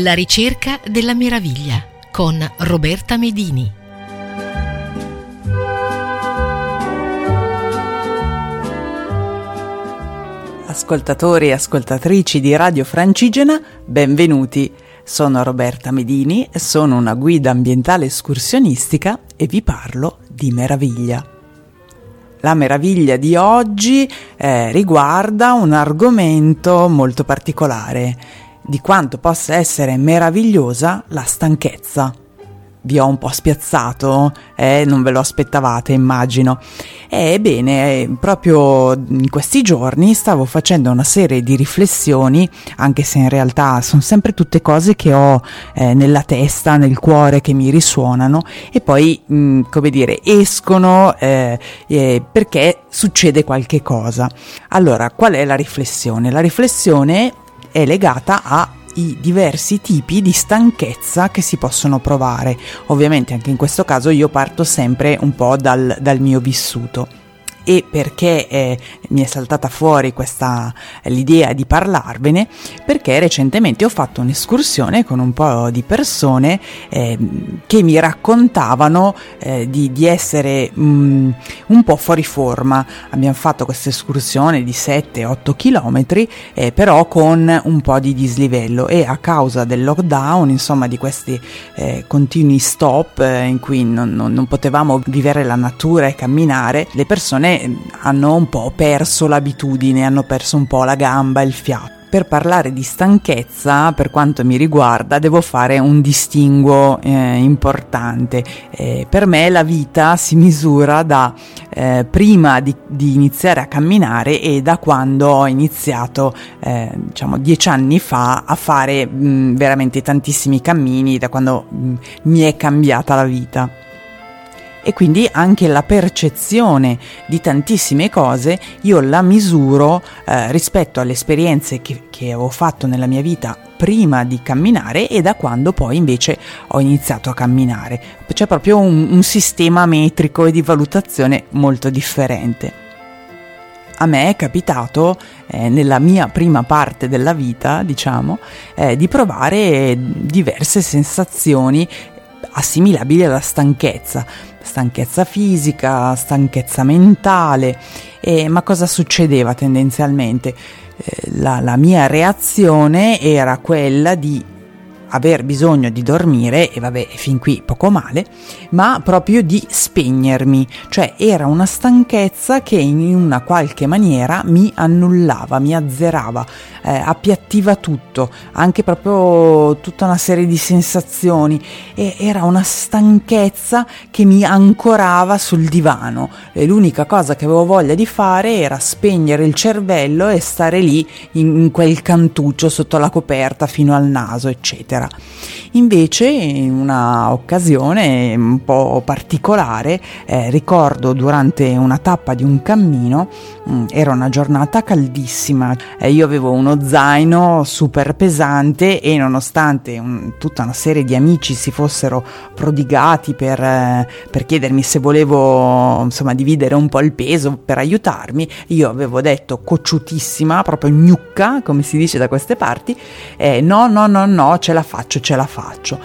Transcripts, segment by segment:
La ricerca della meraviglia con Roberta Medini. Ascoltatori e ascoltatrici di Radio Francigena, benvenuti. Sono Roberta Medini, sono una guida ambientale escursionistica e vi parlo di meraviglia. La meraviglia di oggi eh, riguarda un argomento molto particolare di quanto possa essere meravigliosa la stanchezza. Vi ho un po' spiazzato, eh, non ve lo aspettavate, immagino. Ebbene, proprio in questi giorni stavo facendo una serie di riflessioni, anche se in realtà sono sempre tutte cose che ho eh, nella testa, nel cuore, che mi risuonano e poi, mh, mm, come dire, escono eh, eh, perché succede qualche cosa. Allora, qual è la riflessione? La riflessione è legata ai diversi tipi di stanchezza che si possono provare. Ovviamente anche in questo caso io parto sempre un po' dal, dal mio vissuto e perché eh, mi è saltata fuori questa l'idea di parlarvene perché recentemente ho fatto un'escursione con un po' di persone eh, che mi raccontavano eh, di, di, essere mh, mm, un po' fuori forma. Abbiamo fatto questa escursione di 7-8 km eh, però con un po' di dislivello e a causa del lockdown insomma di questi eh, continui stop eh, in cui non, non, non potevamo vivere la natura e camminare le persone hanno un po' perso l'abitudine, hanno perso un po' la gamba, il fiato. Per parlare di stanchezza, per quanto mi riguarda, devo fare un distinguo eh, importante. Eh, per me la vita si misura da eh, prima di, di, iniziare a camminare e da quando ho iniziato, eh, diciamo, dieci anni fa a fare mh, veramente tantissimi cammini, da quando mh, mi è cambiata la vita e quindi anche la percezione di tantissime cose io la misuro eh, rispetto alle esperienze che, che ho fatto nella mia vita prima di camminare e da quando poi invece ho iniziato a camminare. C'è proprio un, un sistema metrico e di valutazione molto differente. A me è capitato eh, nella mia prima parte della vita, diciamo, eh, di provare diverse sensazioni assimilabili alla stanchezza, stanchezza fisica, stanchezza mentale. E, ma cosa succedeva tendenzialmente? Eh, la, la mia reazione era quella di aver bisogno di dormire, e vabbè, fin qui poco male, ma proprio di spegnermi, cioè era una stanchezza che in una qualche maniera mi annullava, mi azzerava, eh, appiattiva tutto, anche proprio tutta una serie di sensazioni, e era una stanchezza che mi ancorava sul divano, e l'unica cosa che avevo voglia di fare era spegnere il cervello e stare lì in, in quel cantuccio sotto la coperta fino al naso, eccetera eccetera. Invece in una occasione un po' particolare, eh, ricordo durante una tappa di un cammino, mh, mm, era una giornata caldissima, eh, io avevo uno zaino super pesante e nonostante un, tutta una serie di amici si fossero prodigati per, eh, per chiedermi se volevo insomma dividere un po' il peso per aiutarmi, io avevo detto cocciutissima, proprio gnucca come si dice da queste parti, eh, no no no no ce la faccio, ce la faccio.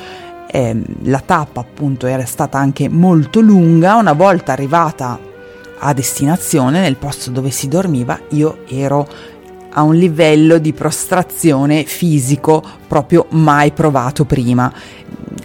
Eh, la tappa appunto era stata anche molto lunga, una volta arrivata a destinazione, nel posto dove si dormiva, io ero a un livello di prostrazione fisico proprio mai provato prima.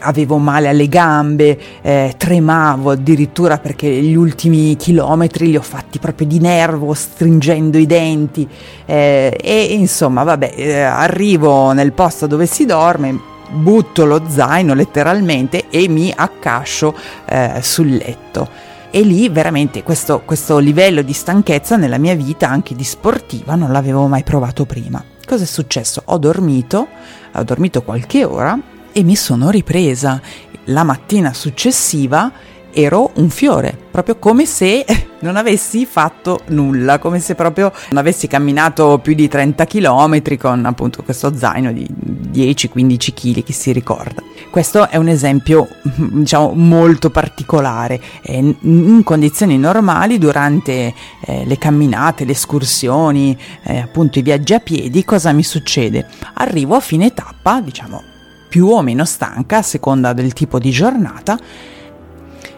Avevo male alle gambe, eh, tremavo addirittura perché gli ultimi chilometri li ho fatti proprio di nervo, stringendo i denti eh, e insomma vabbè, eh, arrivo nel posto dove si dorme, butto lo zaino letteralmente e mi accascio eh, sul letto. E lì veramente questo, questo livello di stanchezza nella mia vita, anche di sportiva, non l'avevo mai provato prima. Cosa è successo? Ho dormito, ho dormito qualche ora e mi sono ripresa. La mattina successiva ero un fiore, proprio come se non avessi fatto nulla, come se proprio non avessi camminato più di 30 km con appunto questo zaino di 10-15 kg, chi si ricorda. Questo è un esempio, diciamo, molto particolare. in condizioni normali, durante eh, le camminate, le escursioni, eh, appunto i viaggi a piedi, cosa mi succede? Arrivo a fine tappa, diciamo più o meno stanca a seconda del tipo di giornata,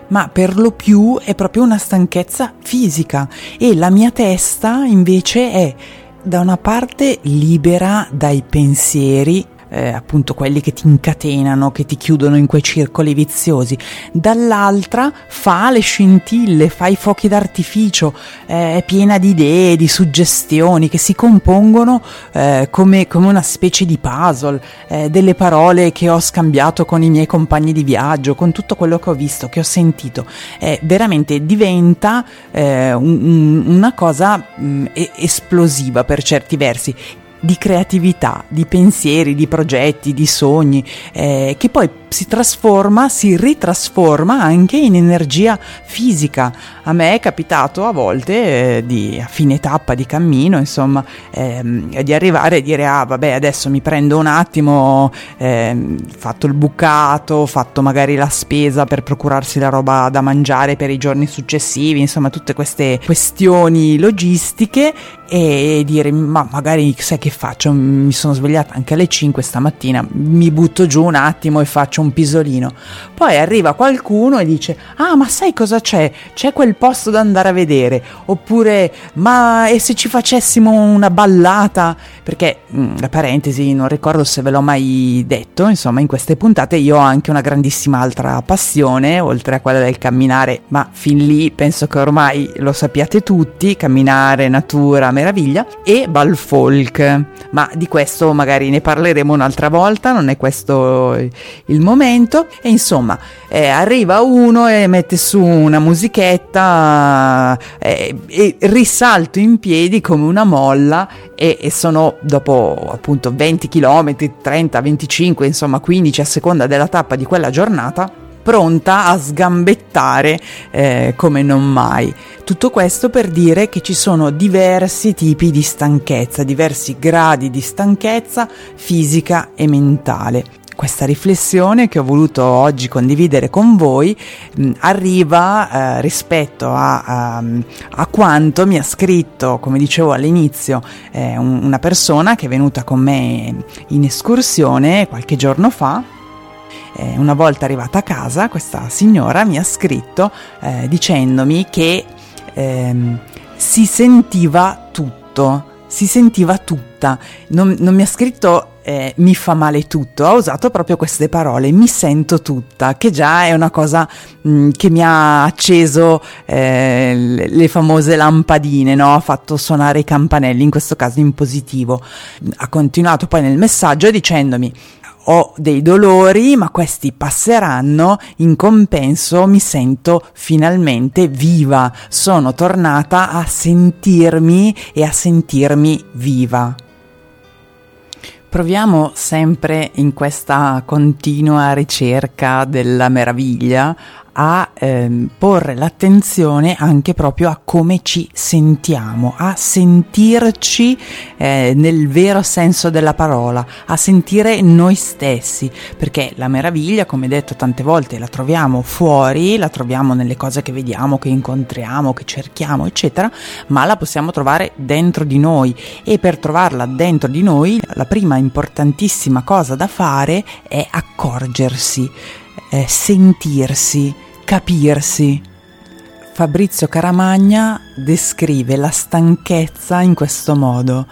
ma per lo più è proprio una stanchezza fisica. E la mia testa invece è da una parte libera dai pensieri eh, appunto quelli che ti incatenano, che ti chiudono in quei circoli viziosi, dall'altra fa le scintille, fa i fuochi d'artificio, eh, è piena di idee, di suggestioni che si compongono eh, come, come, una specie di puzzle, eh, delle parole che ho scambiato con i miei compagni di viaggio, con tutto quello che ho visto, che ho sentito, veramente diventa eh, un, un, una cosa mh, mm, esplosiva per certi versi di creatività, di pensieri, di progetti, di sogni, eh, che poi si trasforma, si ritrasforma anche in energia fisica. A me è capitato a volte eh, di, a fine tappa di cammino, insomma, ehm, di arrivare e dire ah vabbè adesso mi prendo un attimo, ehm, fatto il bucato, fatto magari la spesa per procurarsi la roba da mangiare per i giorni successivi, insomma tutte queste questioni logistiche e dire ma magari sai che faccio, mi sono svegliata anche alle 5 stamattina, mi butto giù un attimo e faccio un pisolino. Poi arriva qualcuno e dice: Ah, ma sai cosa c'è? C'è quel posto da andare a vedere. Oppure, ma e se ci facessimo una ballata? Perché, mm, la parentesi, non ricordo se ve l'ho mai detto, insomma, in queste puntate io ho anche una grandissima altra passione, oltre a quella del camminare, ma fin lì penso che ormai lo sappiate tutti: camminare, natura, meraviglia, e bal folk. Ma di questo magari ne parleremo un'altra volta, non è questo il momento e insomma eh, arriva uno e mette su una musichetta eh, e risalto in piedi come una molla e, e sono dopo appunto 20 km, 30, 25, insomma 15 a seconda della tappa di quella giornata pronta a sgambettare eh, come non mai. Tutto questo per dire che ci sono diversi tipi di stanchezza, diversi gradi di stanchezza fisica e mentale questa riflessione che ho voluto oggi condividere con voi mh, arriva eh, rispetto a, a, a, quanto mi ha scritto, come dicevo all'inizio, eh, un, una persona che è venuta con me in escursione qualche giorno fa eh, una volta arrivata a casa, questa signora mi ha scritto eh, dicendomi che ehm, si sentiva tutto, si sentiva tutta. Non, non mi ha scritto eh, mi fa male tutto, ha usato proprio queste parole, mi sento tutta, che già è una cosa mh, mm, che mi ha acceso eh, le, famose lampadine, no? ha fatto suonare i campanelli, in questo caso in positivo. Ha continuato poi nel messaggio dicendomi ho dei dolori, ma questi passeranno, in compenso mi sento finalmente viva, sono tornata a sentirmi e a sentirmi viva. Proviamo sempre in questa continua ricerca della meraviglia a ehm, porre l'attenzione anche proprio a come ci sentiamo, a sentirci eh, nel vero senso della parola, a sentire noi stessi, perché la meraviglia, come detto tante volte, la troviamo fuori, la troviamo nelle cose che vediamo, che incontriamo, che cerchiamo, eccetera, ma la possiamo trovare dentro di noi. E per trovarla dentro di noi la prima importantissima cosa da fare è accorgersi, eh, sentirsi capirsi. Fabrizio Caramagna descrive la stanchezza in questo modo.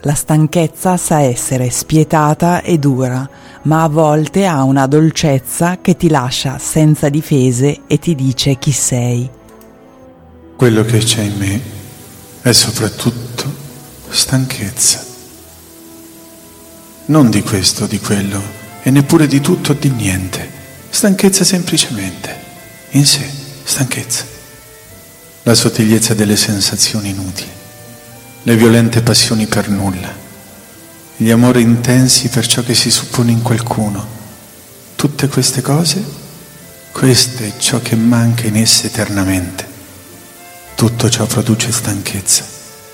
La stanchezza sa essere spietata e dura, ma a volte ha una dolcezza che ti lascia senza difese e ti dice chi sei. Quello che c'è in me è soprattutto stanchezza. Non di questo, di quello, e neppure di tutto o di niente. Stanchezza semplicemente in sé stanchezza, la sottigliezza delle sensazioni inutili, le violente passioni per nulla, gli amori intensi per ciò che si suppone in qualcuno. Tutte queste cose, questo è ciò che manca in esse eternamente. Tutto ciò produce stanchezza,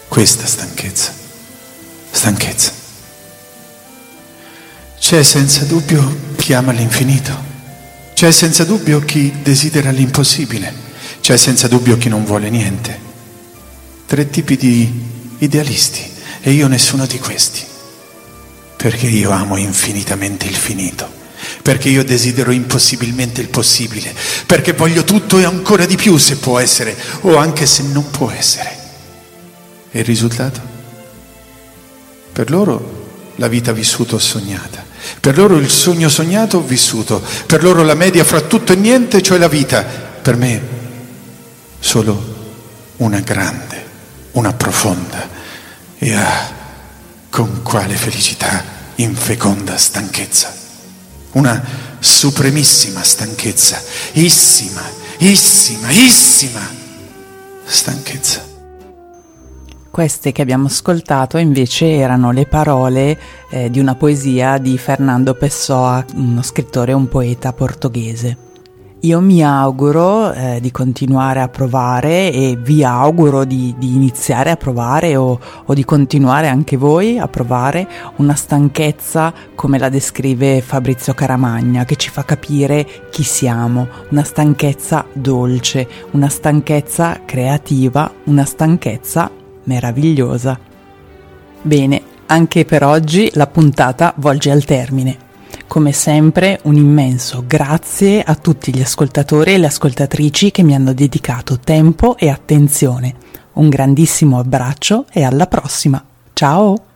questa stanchezza, stanchezza. C'è senza dubbio chi ama l'infinito c'è senza dubbio chi desidera l'impossibile, c'è senza dubbio chi non vuole niente. Tre tipi di idealisti e io nessuno di questi. Perché io amo infinitamente il finito perché io desidero impossibilmente il possibile, perché voglio tutto e ancora di più se può essere o anche se non può essere. E il risultato? Per loro la vita vissuta o sognata, per loro il sogno sognato o vissuto, per loro la media fra tutto e niente, cioè la vita, per me solo una grande, una profonda e ah, con quale felicità in feconda stanchezza una supremissima stanchezza, issima, issima, issima stanchezza. Queste che abbiamo ascoltato invece erano le parole eh, di una poesia di Fernando Pessoa, uno scrittore e un poeta portoghese. Io mi auguro eh, di continuare a provare e vi auguro di, di iniziare a provare o, o, di continuare anche voi a provare una stanchezza come la descrive Fabrizio Caramagna, che ci fa capire chi siamo, una stanchezza dolce, una stanchezza creativa, una stanchezza meravigliosa. Bene, anche per oggi la puntata volge al termine. Come sempre un immenso grazie a tutti gli ascoltatori e le ascoltatrici che mi hanno dedicato tempo e attenzione. Un grandissimo abbraccio e alla prossima. Ciao!